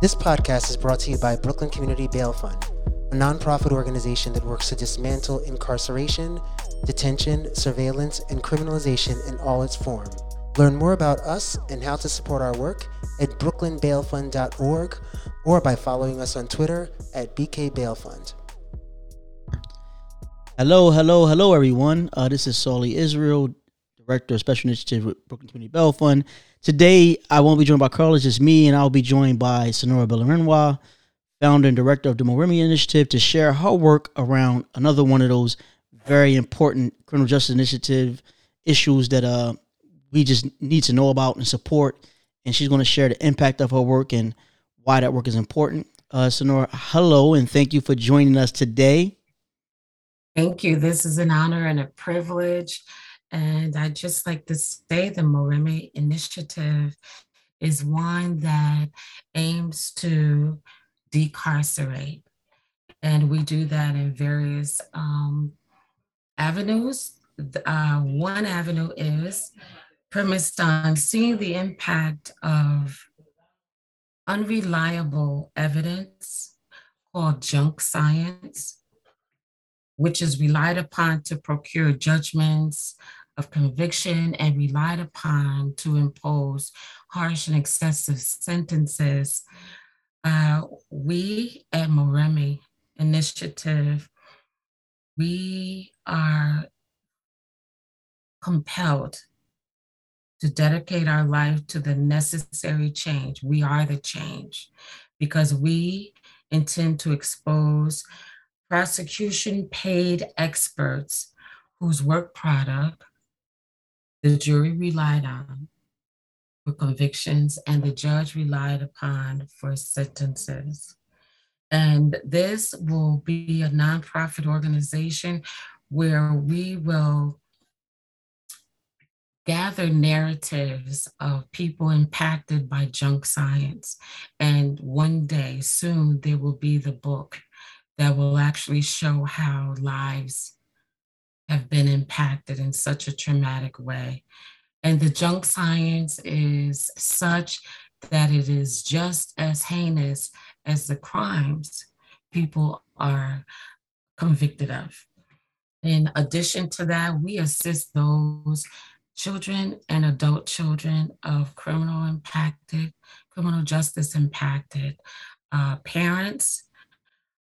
This podcast is brought to you by Brooklyn Community Bail Fund, a nonprofit organization that works to dismantle incarceration, detention, surveillance, and criminalization in all its form. Learn more about us and how to support our work at brooklynbailfund.org or by following us on Twitter at BKBailFund. Hello, hello, hello, everyone. Uh, this is Soli Israel, Director of Special Initiative with Brooklyn Community Bail Fund. Today, I won't be joined by Carl, it's just me, and I'll be joined by Sonora Bolarinwa, founder and director of the Moremi Initiative, to share her work around another one of those very important criminal justice initiative issues that uh, we just need to know about and support. And she's going to share the impact of her work and why that work is important. Uh, Sonora, hello, and thank you for joining us today. Thank you. This is an honor and a privilege. And I just like to say the Moremi Initiative is one that aims to decarcerate. And we do that in various um, avenues. Uh, one avenue is premised on seeing the impact of unreliable evidence called junk science, which is relied upon to procure judgments of conviction and relied upon to impose harsh and excessive sentences, uh, we at Moremi Initiative, we are compelled to dedicate our life to the necessary change. We are the change because we intend to expose prosecution paid experts whose work product the jury relied on for convictions and the judge relied upon for sentences. And this will be a nonprofit organization where we will gather narratives of people impacted by junk science. And one day, soon, there will be the book that will actually show how lives have been impacted in such a traumatic way. And the junk science is such that it is just as heinous as the crimes people are convicted of. In addition to that, we assist those children and adult children of criminal impacted, criminal justice impacted uh, parents,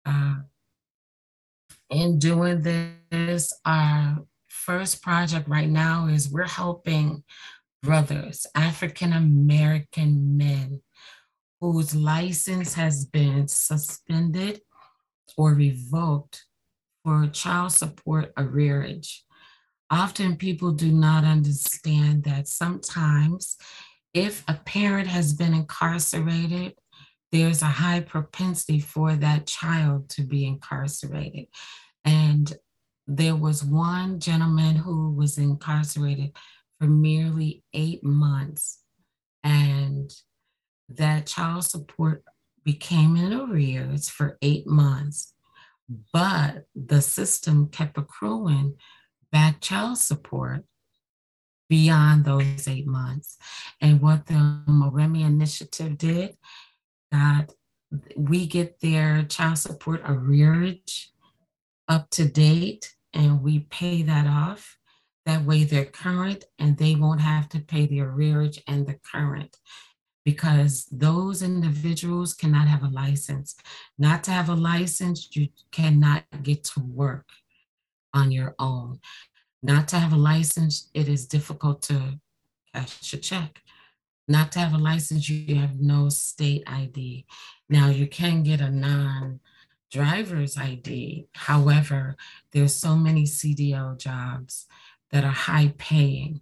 uh, in doing this, our first project right now is we're helping brothers, African American men whose license has been suspended or revoked for child support arrearage. Often people do not understand that sometimes if a parent has been incarcerated, there's a high propensity for that child to be incarcerated. And there was one gentleman who was incarcerated for merely eight months. And that child support became in arrears for eight months. But the system kept accruing back child support beyond those eight months. And what the Moremi Initiative did, that we get their child support arrearage up to date and we pay that off. That way they're current and they won't have to pay the arrearage and the current because those individuals cannot have a license. Not to have a license, you cannot get to work on your own. Not to have a license, it is difficult to cash a check. Not to have a license, you have no state ID. Now you can get a non driver's ID. However, there's so many CDL jobs that are high paying.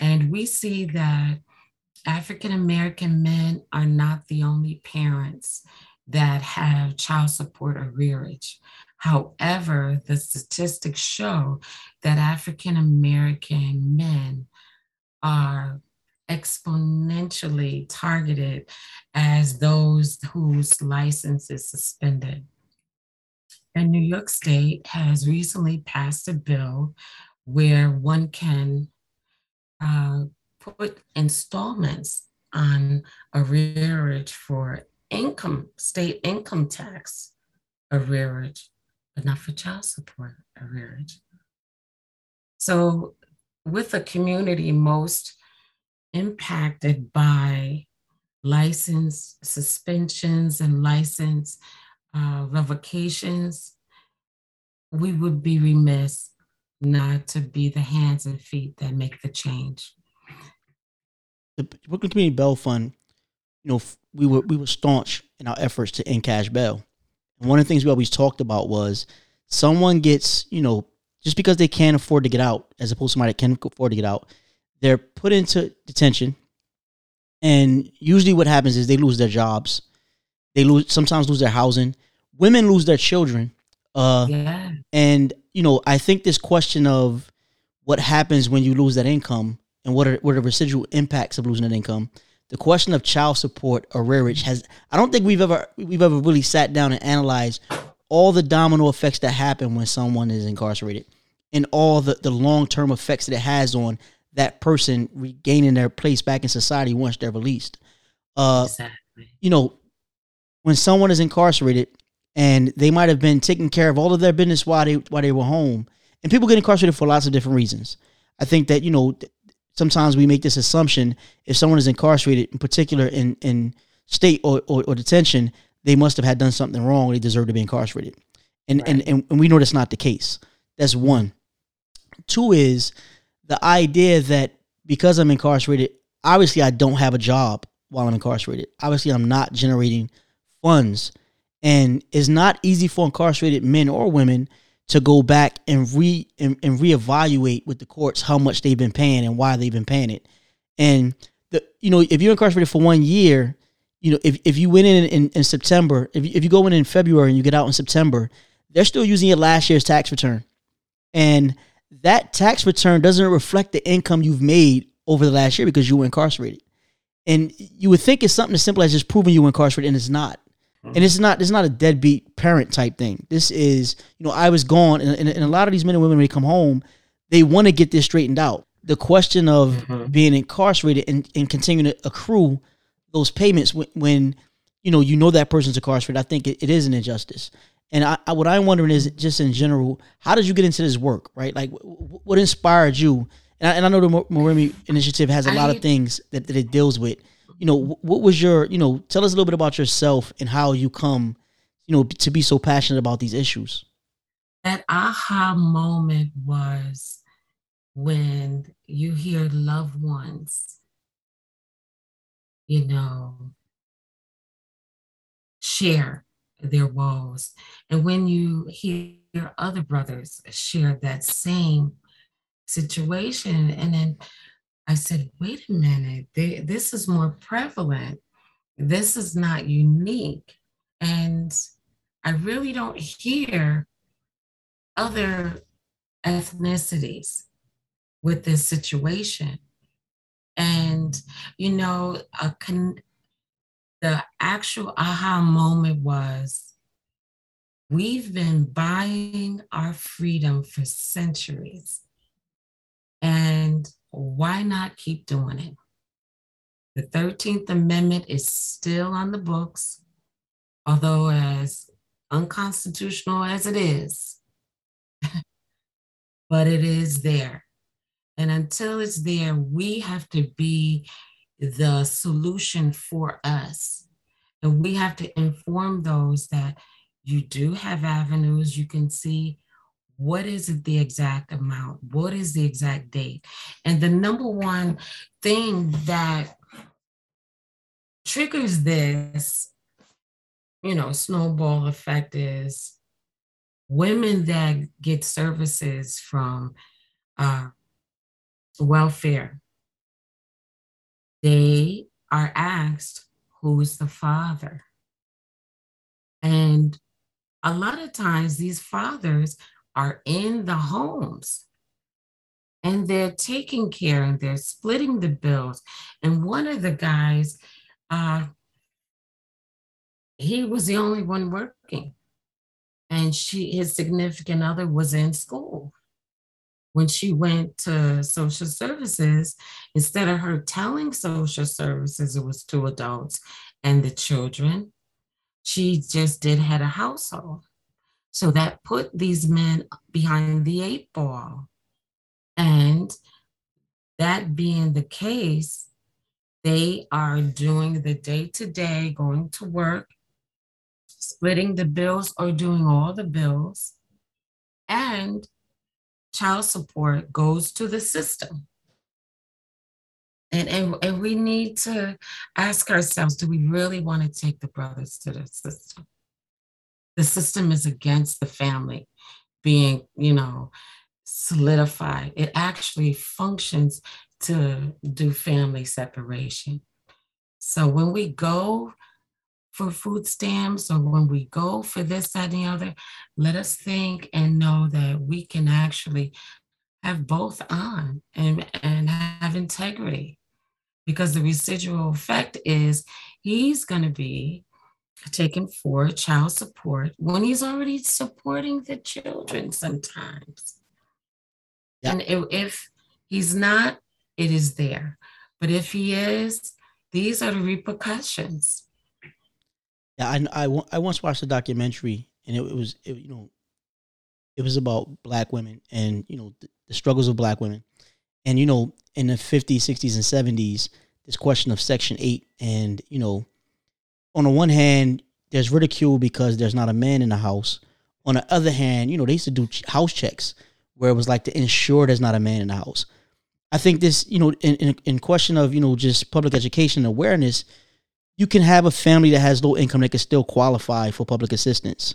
And we see that African American men are not the only parents that have child support arrearage. However, the statistics show that African American men are exponentially targeted as those whose license is suspended. And New York State has recently passed a bill where one can uh, put installments on arrearage for income, state income tax arrearage, but not for child support arrearage. So, with the community most impacted by license suspensions and license uh, revocations, we would be remiss not to be the hands and feet that make the change. The Brooklyn Community Bail Fund, you know, we were we were staunch in our efforts to end cash bail. And one of the things we always talked about was someone gets, you know, just because they can't afford to get out, as opposed to somebody that can afford to get out, they're put into detention. And usually what happens is they lose their jobs. They lose sometimes lose their housing. Women lose their children. Uh yeah. and you know, I think this question of what happens when you lose that income and what are what are the residual impacts of losing that income the question of child support or rearage has I don't think we've ever we've ever really sat down and analyzed all the domino effects that happen when someone is incarcerated and all the, the long term effects that it has on that person regaining their place back in society once they're released. Uh, exactly. You know, when someone is incarcerated and they might have been taking care of all of their business while they while they were home, and people get incarcerated for lots of different reasons. I think that you know sometimes we make this assumption if someone is incarcerated, in particular in, in state or, or, or detention, they must have had done something wrong. They deserve to be incarcerated. And, right. and, and, and we know that's not the case. That's one. Two is the idea that because I'm incarcerated, obviously I don't have a job while I'm incarcerated. Obviously, I'm not generating funds. And it's not easy for incarcerated men or women to go back and re and, and reevaluate with the courts how much they've been paying and why they've been paying it. And the you know if you're incarcerated for one year, you know if, if you went in, in in September, if you, if you go in in February and you get out in September, they're still using your last year's tax return, and that tax return doesn't reflect the income you've made over the last year because you were incarcerated. And you would think it's something as simple as just proving you were incarcerated, and it's not. And it's not it's not a deadbeat parent type thing. This is you know I was gone, and, and, and a lot of these men and women when they come home, they want to get this straightened out. The question of mm-hmm. being incarcerated and, and continuing to accrue those payments when, when you know you know that person's incarcerated, I think it, it is an injustice. And I, I, what I'm wondering is just in general, how did you get into this work, right? Like, what inspired you? And I, and I know the Moremi Initiative has a lot of things that, that it deals with you know, what was your, you know, tell us a little bit about yourself and how you come, you know, to be so passionate about these issues. That aha moment was when you hear loved ones, you know, share their woes. And when you hear other brothers share that same situation, and then I said, wait a minute, they, this is more prevalent. This is not unique. And I really don't hear other ethnicities with this situation. And, you know, con- the actual aha moment was we've been buying our freedom for centuries. And why not keep doing it? The 13th Amendment is still on the books, although as unconstitutional as it is, but it is there. And until it's there, we have to be the solution for us. And we have to inform those that you do have avenues. You can see what is the exact amount? What is the exact date? And the number one thing that triggers this, you know, snowball effect is women that get services from uh, welfare. They are asked, who's the father? And a lot of times these fathers are in the homes and they're taking care and they're splitting the bills. And one of the guys, uh, he was the only one working, and she, his significant other, was in school. When she went to social services, instead of her telling social services it was two adults and the children, she just did head a household. So that put these men behind the eight ball. And that being the case, they are doing the day to day, going to work, splitting the bills or doing all the bills. And child support goes to the system. And, and, and we need to ask ourselves do we really want to take the brothers to the system? The system is against the family being, you know, solidified. It actually functions to do family separation. So when we go for food stamps or when we go for this, that, and the other, let us think and know that we can actually have both on and, and have integrity because the residual effect is he's going to be taken for child support when he's already supporting the children sometimes. Yeah. And if, if he's not, it is there. But if he is, these are the repercussions. Yeah, I, I, I once watched a documentary, and it, it was it, you know, it was about black women and you know the, the struggles of black women, and you know in the 50s, 60s, and 70s, this question of Section 8. And, you know, on the one hand, there's ridicule because there's not a man in the house. On the other hand, you know, they used to do house checks where it was like to ensure there's not a man in the house. I think this, you know, in, in, in question of, you know, just public education awareness, you can have a family that has low income that can still qualify for public assistance.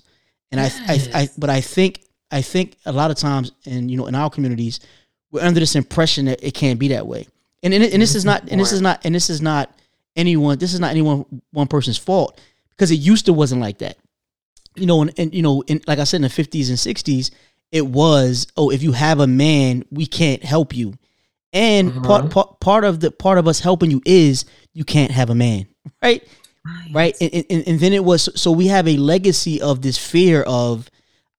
And yes. I, I, I, but I think, I think a lot of times, in you know, in our communities, we're under this impression that it can't be that way. And and, and this is mm-hmm. not and this is not and this is not anyone. This is not anyone one person's fault because it used to wasn't like that. You know, and, and you know, in, like I said in the fifties and sixties, it was oh if you have a man, we can't help you. And uh-huh. part, part part of the part of us helping you is you can't have a man, right? Right. right? And, and, and then it was so we have a legacy of this fear of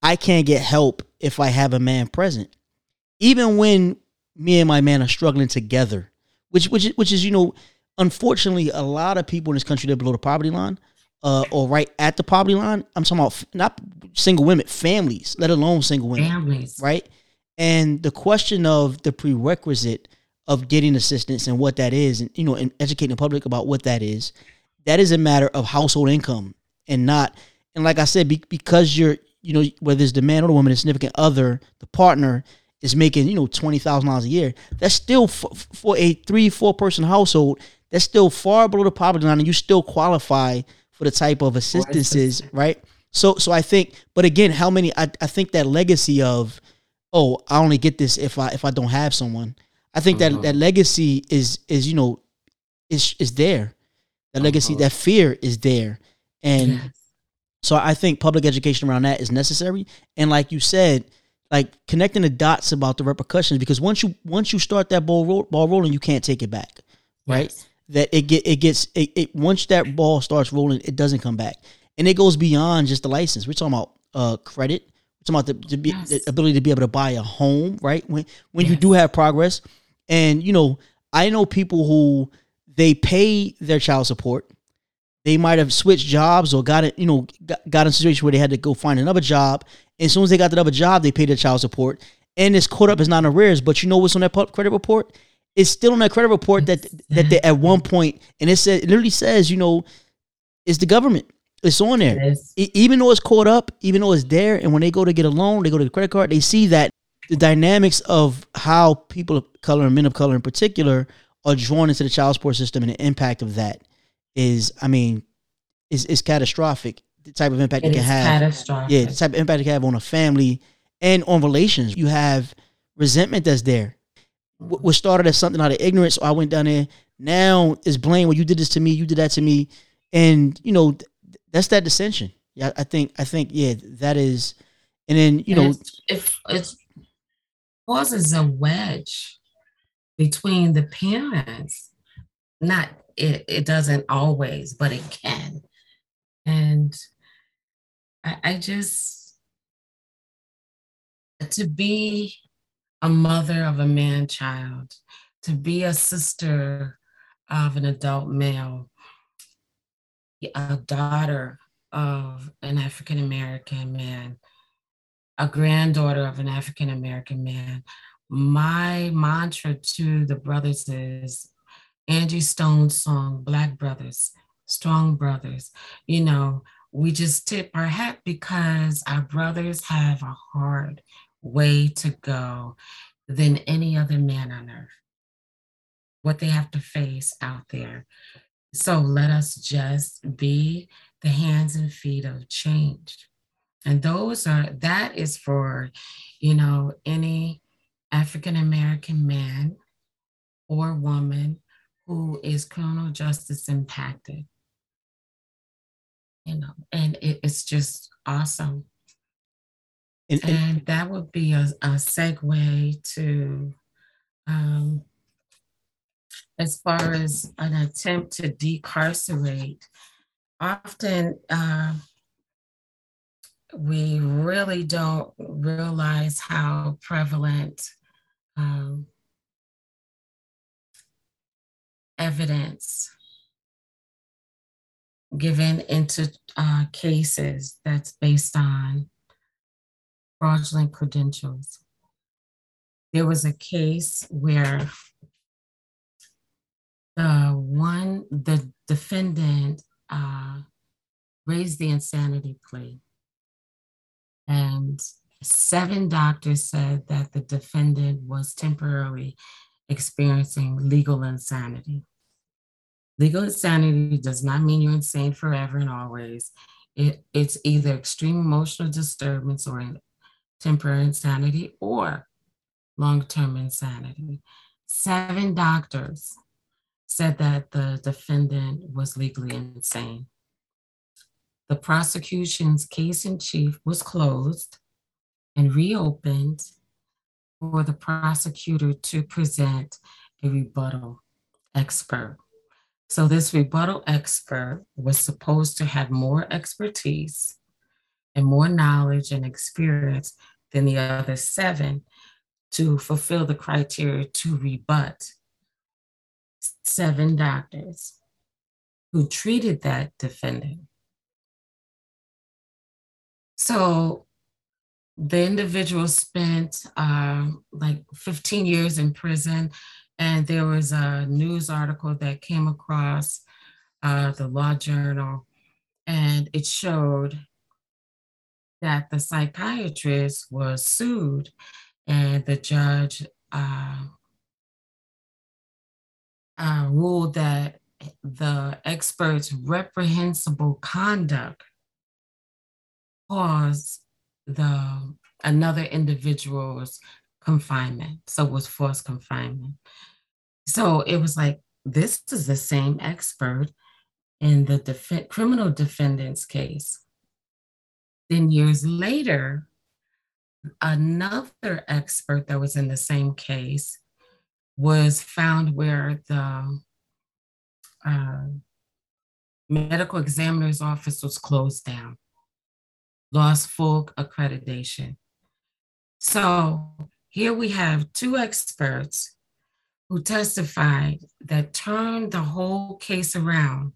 I can't get help if I have a man present. Even when me and my man are struggling together, which which which is you know, unfortunately, a lot of people in this country live below the poverty line, uh, or right at the poverty line. I'm talking about not single women, families, let alone single women, families, right? And the question of the prerequisite of getting assistance and what that is, and you know, and educating the public about what that is, that is a matter of household income and not. And like I said, be, because you're, you know, whether it's the man or the woman, the significant other, the partner, is making you know twenty thousand dollars a year, that's still f- for a three four person household. That's still far below the poverty line, and you still qualify for the type of assistances, right? So so I think, but again, how many? I, I think that legacy of, oh, I only get this if I if I don't have someone. I think that uh-huh. that legacy is is you know, is is there. That legacy, uh-huh. that fear is there, and. Yes. So I think public education around that is necessary. And like you said, like connecting the dots about the repercussions because once you once you start that ball roll, ball rolling, you can't take it back, right? Yes. That it get it gets it, it once that ball starts rolling, it doesn't come back, and it goes beyond just the license. We're talking about uh credit. We're talking about the, the, yes. the ability to be able to buy a home, right? When when yes. you do have progress, and you know, I know people who they pay their child support. They might have switched jobs or got it, you know, got, got in a situation where they had to go find another job and as soon as they got that other job, they paid their child support. And it's caught up as not in arrears. But you know what's on that credit report? It's still on that credit report that that they, at one point, and it said it literally says, you know, it's the government. It's on there. It even though it's caught up, even though it's there, and when they go to get a loan, they go to the credit card, they see that the dynamics of how people of color and men of color in particular are drawn into the child support system and the impact of that is, I mean, is is catastrophic the type of impact it, it can have. Catastrophic. Yeah, the type of impact it can have on a family and on relations. You have resentment that's there. What was started as something out of ignorance, so I went down there. Now it's blame. Well, you did this to me. You did that to me, and you know that's that dissension. Yeah, I think. I think. Yeah, that is. And then you and know, if it causes a wedge between the parents, not it. It doesn't always, but it can. And I, I just, to be a mother of a man child, to be a sister of an adult male, a daughter of an African American man, a granddaughter of an African American man. My mantra to the brothers is Angie Stone's song, Black Brothers, Strong Brothers. You know, we just tip our hat because our brothers have a hard way to go than any other man on earth. What they have to face out there. So let us just be the hands and feet of change. And those are, that is for, you know, any African American man or woman who is criminal justice impacted. You know, and it, it's just awesome. And, and, and, that would be a, a segue to um, as far as an attempt to decarcerate, often uh, we really don't realize how prevalent um, evidence given into uh, cases that's based on fraudulent credentials. There was a case where the one, the defendant uh, raised the insanity plea. And seven doctors said that the defendant was temporarily experiencing legal insanity. Legal insanity does not mean you're insane forever and always. It, it's either extreme emotional disturbance or temporary insanity or long term insanity. Seven doctors said that the defendant was legally insane. The prosecution's case in chief was closed and reopened for the prosecutor to present a rebuttal expert. So, this rebuttal expert was supposed to have more expertise and more knowledge and experience than the other seven to fulfill the criteria to rebut seven doctors who treated that defendant. So the individual spent uh, like 15 years in prison, and there was a news article that came across uh, the Law Journal, and it showed that the psychiatrist was sued, and the judge uh, uh, ruled that the expert's reprehensible conduct caused the another individual's confinement. So it was forced confinement. So it was like this is the same expert in the def- criminal defendant's case. Then years later, another expert that was in the same case was found where the uh, medical examiner's office was closed down, lost full accreditation. So here we have two experts who testified that turned the whole case around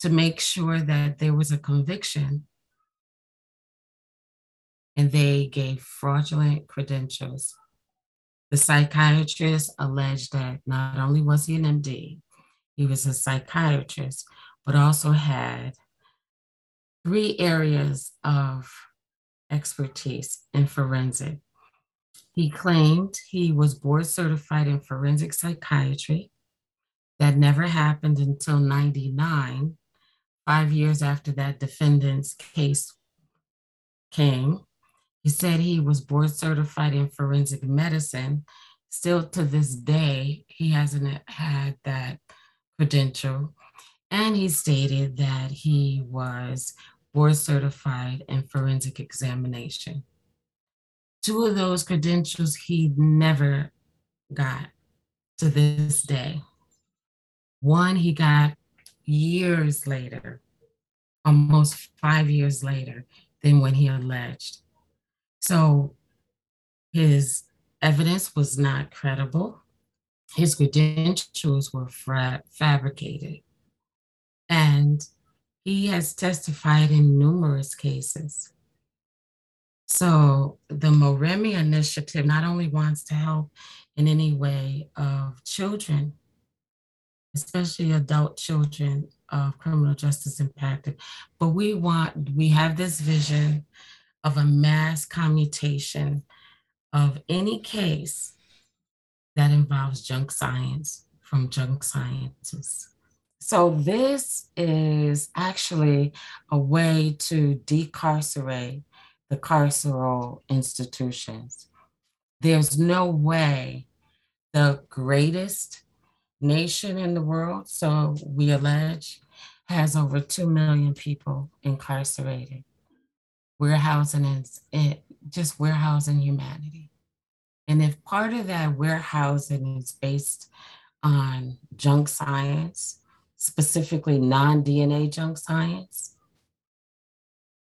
to make sure that there was a conviction. And they gave fraudulent credentials the psychiatrist alleged that not only was he an MD, he was a psychiatrist, but also had three areas of expertise in forensic. He claimed he was board certified in forensic psychiatry. That never happened until 99, five years after that defendant's case came. He said he was board certified in forensic medicine. Still to this day, he hasn't had that credential. And he stated that he was board certified in forensic examination. Two of those credentials he never got to this day. One he got years later, almost five years later than when he alleged. So his evidence was not credible. His credentials were fra- fabricated. And He has testified in numerous cases. So the Moremi Initiative not only wants to help in any way of children, especially adult children of criminal justice impacted, but we want, we have this vision of a mass commutation of any case that involves junk science from junk scientists. So, this is actually a way to decarcerate the carceral institutions. There's no way the greatest nation in the world, so we allege, has over 2 million people incarcerated. Warehousing is it, just warehousing humanity. And if part of that warehousing is based on junk science, specifically non DNA junk science,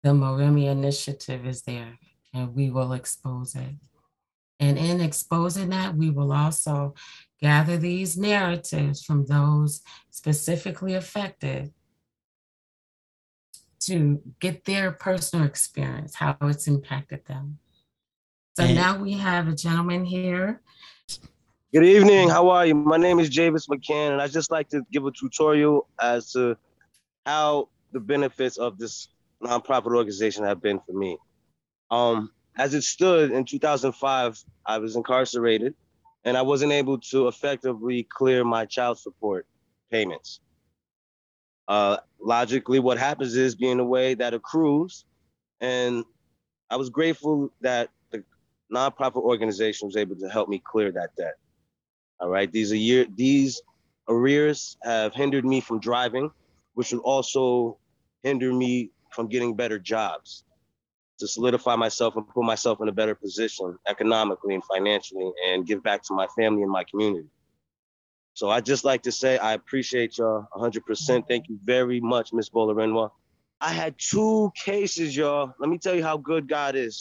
the Moremi Initiative is there and we will expose it. And in exposing that, we will also gather these narratives from those specifically affected to get their personal experience, how it's impacted them. So and now we have a gentleman here. Good evening. How are you? My name is Javis McCann, and I just like to give a tutorial as to how the benefits of this nonprofit organization have been for me. Um, as it stood in 2005, I was incarcerated, and I wasn't able to effectively clear my child support payments. Uh, logically, what happens is being away that accrues, and I was grateful that the nonprofit organization was able to help me clear that debt. All right, these are year these arrears have hindered me from driving, which will also hinder me from getting better jobs to solidify myself and put myself in a better position economically and financially and give back to my family and my community. So I just like to say I appreciate y'all 100%. Thank you very much, Miss Bolarinwa. I had two cases, y'all. Let me tell you how good God is.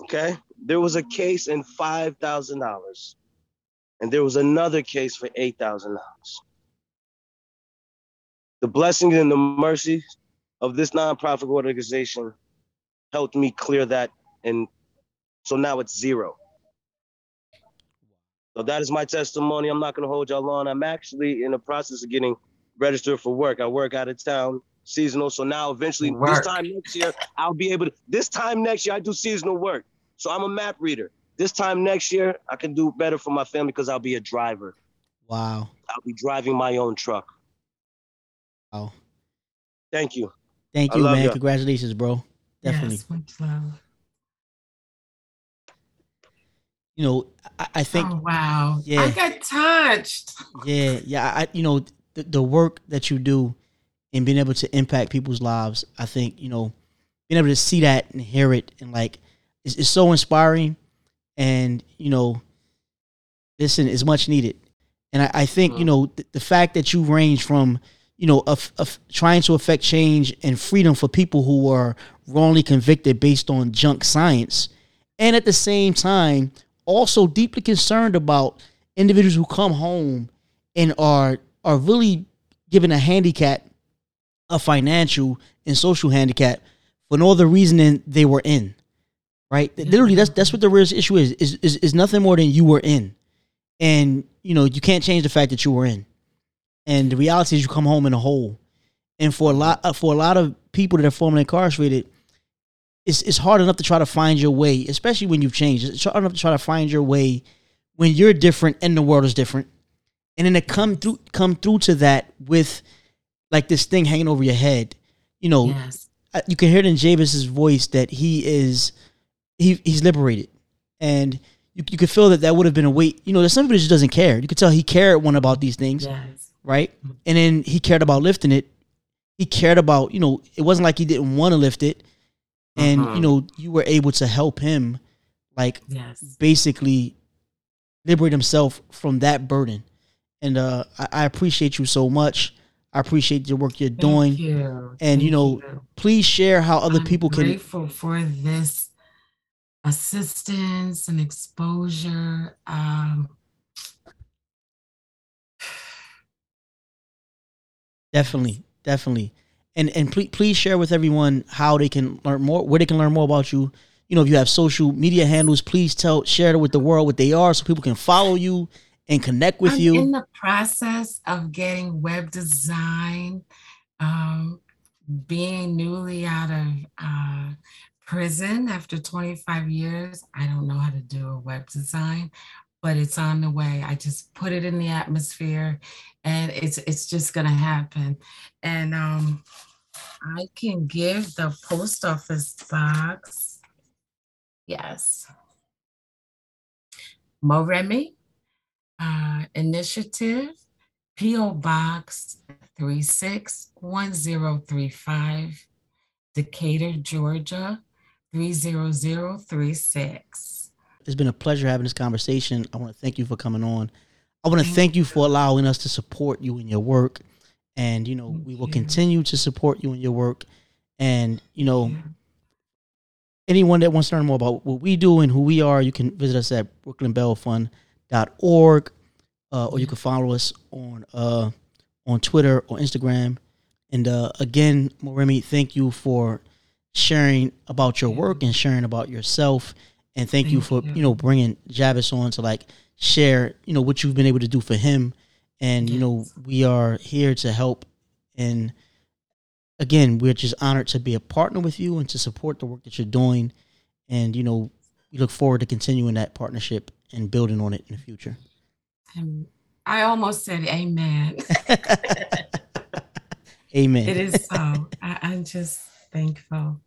Okay? There was a case in $5,000, and there was another case for $8,000. The blessings and the mercy of this nonprofit organization helped me clear that. And so now it's zero. So that is my testimony. I'm not going to hold y'all on. I'm actually in the process of getting registered for work. I work out of town, seasonal. So now eventually work. this time next year, I'll be able to, this time next year, I do seasonal work. So I'm a map reader. This time next year, I can do better for my family because I'll be a driver. Wow. I'll be driving my own truck. Wow. Thank you. Thank you, man. You. Congratulations, bro. Definitely. Yes, you know, I, I think. Oh, wow. Yeah. I got touched. Yeah, yeah. I, you know, the, the work that you do and being able to impact people's lives, I think, you know, being able to see that and hear it and like, it's, it's so inspiring. And, you know, listen, is much needed. And I, I think, mm. you know, the, the fact that you range from, you know, of, of trying to affect change and freedom for people who are wrongly convicted based on junk science, and at the same time also deeply concerned about individuals who come home and are are really given a handicap, a financial and social handicap for no other reason than they were in. Right? Yeah. Literally, that's that's what the real issue is, is. Is is nothing more than you were in, and you know you can't change the fact that you were in, and the reality is you come home in a hole, and for a lot uh, for a lot of people that are formerly incarcerated, it's it's hard enough to try to find your way, especially when you've changed. It's hard enough to try to find your way when you're different and the world is different, and then to come through come through to that with like this thing hanging over your head. You know, yes. you can hear it in Javis's voice that he is he he's liberated, and you you could feel that that would have been a weight. You know, there's somebody who just doesn't care. You could tell he cared one about these things, yes. right? And then he cared about lifting it. He cared about you know it wasn't like he didn't want to lift it and uh-huh. you know you were able to help him like yes. basically liberate himself from that burden and uh I, I, appreciate you so much i appreciate the work you're Thank doing you. and Thank you know you. please share how other I'm people can grateful for this assistance and exposure um definitely definitely and and please please share with everyone how they can learn more, where they can learn more about you. You know, if you have social media handles, please tell share it with the world what they are, so people can follow you and connect with I'm you. in the process of getting web design, um, being newly out of uh, prison after 25 years. I don't know how to do a web design, but it's on the way. I just put it in the atmosphere and it's it's just gonna happen. And um, I can give the post office box. Yes. Moremi uh, Initiative, P.O. Box 361035, Decatur, Georgia 30036. It's been a pleasure having this conversation. I want to thank you for coming on. I want to thank you for allowing us to support you in your work. And, you know, Thank we will continue to support you in your work. And, you know, anyone that wants to learn more about what we do and who we are, you can visit us at brooklynbailfund.org uh, or you can follow us on uh, on Twitter or Instagram. And uh, again, Moremi, thank you for sharing about your work and sharing about yourself. And thank, you for you. know bringing Javis on to like share you know what you've been able to do for him. And you know we are here to help. And again, we're just honored to be a partner with you and to support the work that you're doing. And you know we look forward to continuing that partnership and building on it in the future. Um, I almost said amen. Amen. it is so. I, I'm just thankful.